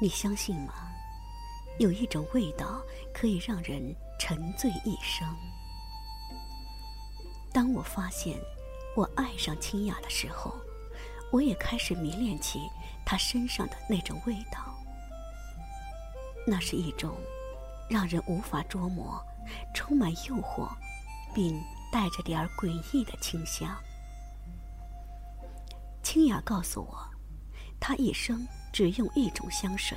你相信吗？有一种味道可以让人沉醉一生。当我发现我爱上清雅的时候，我也开始迷恋起她身上的那种味道。那是一种让人无法捉摸、充满诱惑，并带着点儿诡异的清香。清雅告诉我，她一生只用一种香水。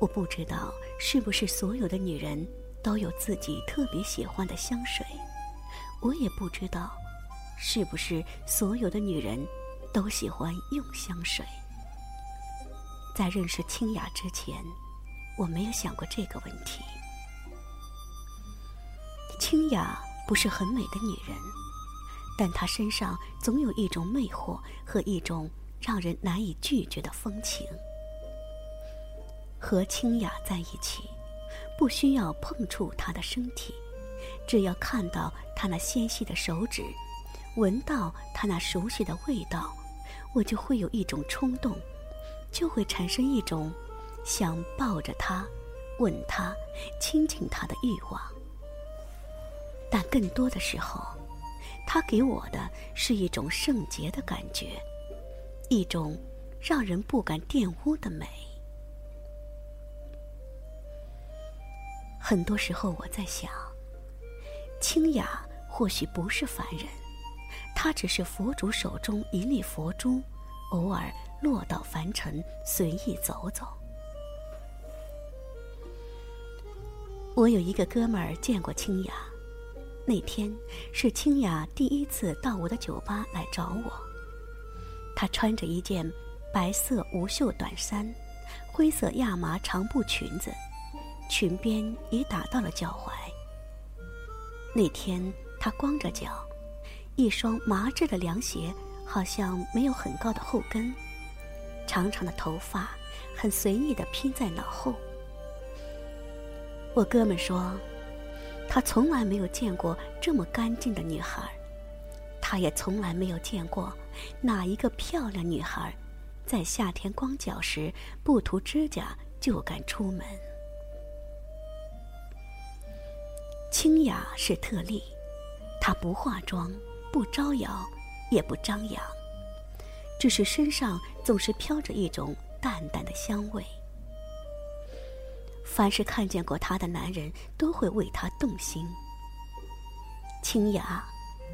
我不知道是不是所有的女人都有自己特别喜欢的香水，我也不知道是不是所有的女人都喜欢用香水。在认识清雅之前，我没有想过这个问题。清雅不是很美的女人，但她身上总有一种魅惑和一种让人难以拒绝的风情。和清雅在一起，不需要碰触她的身体，只要看到她那纤细的手指，闻到她那熟悉的味道，我就会有一种冲动。就会产生一种想抱着他、吻他、亲近他的欲望，但更多的时候，他给我的是一种圣洁的感觉，一种让人不敢玷污的美。很多时候，我在想，清雅或许不是凡人，她只是佛主手中一粒佛珠，偶尔。落到凡尘，随意走走。我有一个哥们儿见过清雅，那天是清雅第一次到我的酒吧来找我。她穿着一件白色无袖短衫，灰色亚麻长布裙子，裙边也打到了脚踝。那天她光着脚，一双麻质的凉鞋好像没有很高的后跟。长长的头发很随意的披在脑后。我哥们说，他从来没有见过这么干净的女孩，他也从来没有见过哪一个漂亮女孩，在夏天光脚时不涂指甲就敢出门。清雅是特例，她不化妆，不招摇，也不张扬。只是身上总是飘着一种淡淡的香味，凡是看见过她的男人都会为她动心。清雅，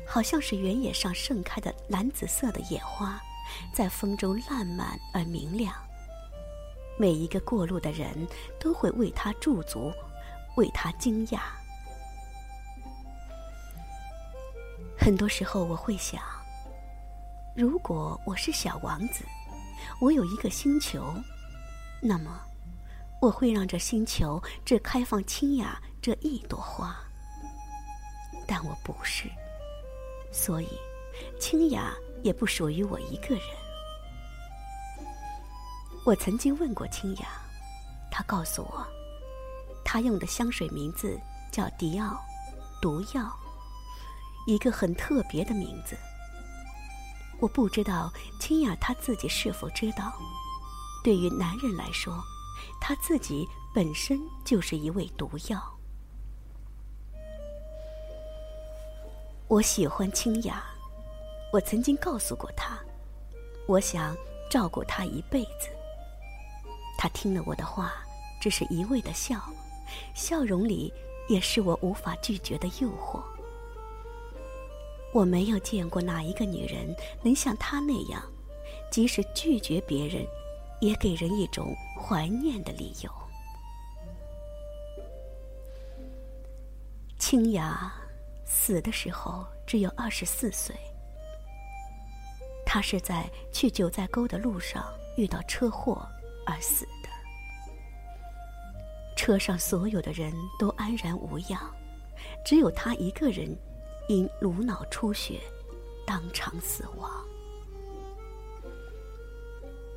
好像是原野上盛开的蓝紫色的野花，在风中烂漫而明亮。每一个过路的人都会为它驻足，为它惊讶。很多时候我会想。如果我是小王子，我有一个星球，那么我会让这星球只开放清雅这一朵花。但我不是，所以清雅也不属于我一个人。我曾经问过清雅，她告诉我，她用的香水名字叫迪奥，毒药，一个很特别的名字。我不知道清雅她自己是否知道，对于男人来说，他自己本身就是一味毒药。我喜欢清雅，我曾经告诉过他，我想照顾她一辈子。他听了我的话，只是一味的笑，笑容里也是我无法拒绝的诱惑。我没有见过哪一个女人能像她那样，即使拒绝别人，也给人一种怀念的理由。清雅死的时候只有二十四岁，他是在去九寨沟的路上遇到车祸而死的。车上所有的人都安然无恙，只有他一个人。因颅脑出血，当场死亡。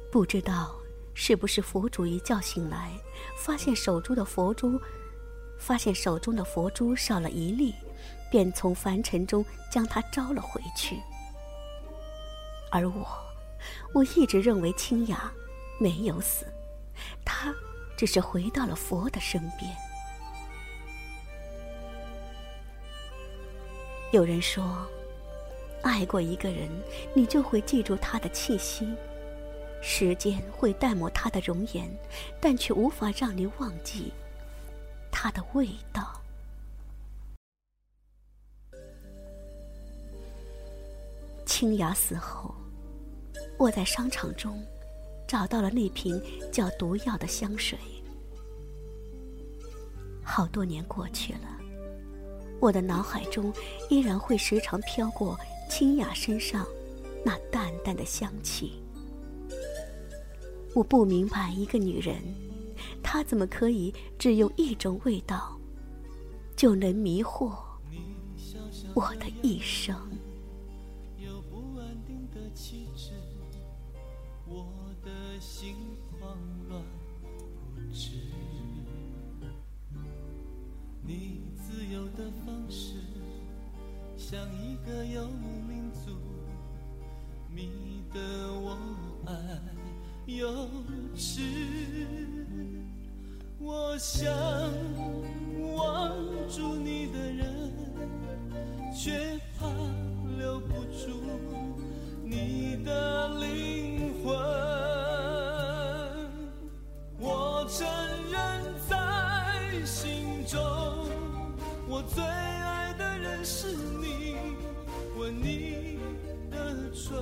不知道是不是佛祖一觉醒来，发现手中的佛珠，发现手中的佛珠少了一粒，便从凡尘中将他招了回去。而我，我一直认为清雅没有死，他只是回到了佛的身边。有人说，爱过一个人，你就会记住他的气息。时间会淡抹他的容颜，但却无法让你忘记他的味道。青雅死后，我在商场中找到了那瓶叫毒药的香水。好多年过去了，我的脑海中依然会时常飘过清雅身上那淡淡的香气。我不明白，一个女人，她怎么可以只用一种味道，就能迷惑我的一生？心慌乱不知，你自由的方式，像一个游牧民族，迷得我爱。幼稚，我想忘中，我最爱的人是你，吻你的唇。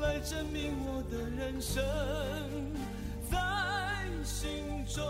来证明我的人生，在心中，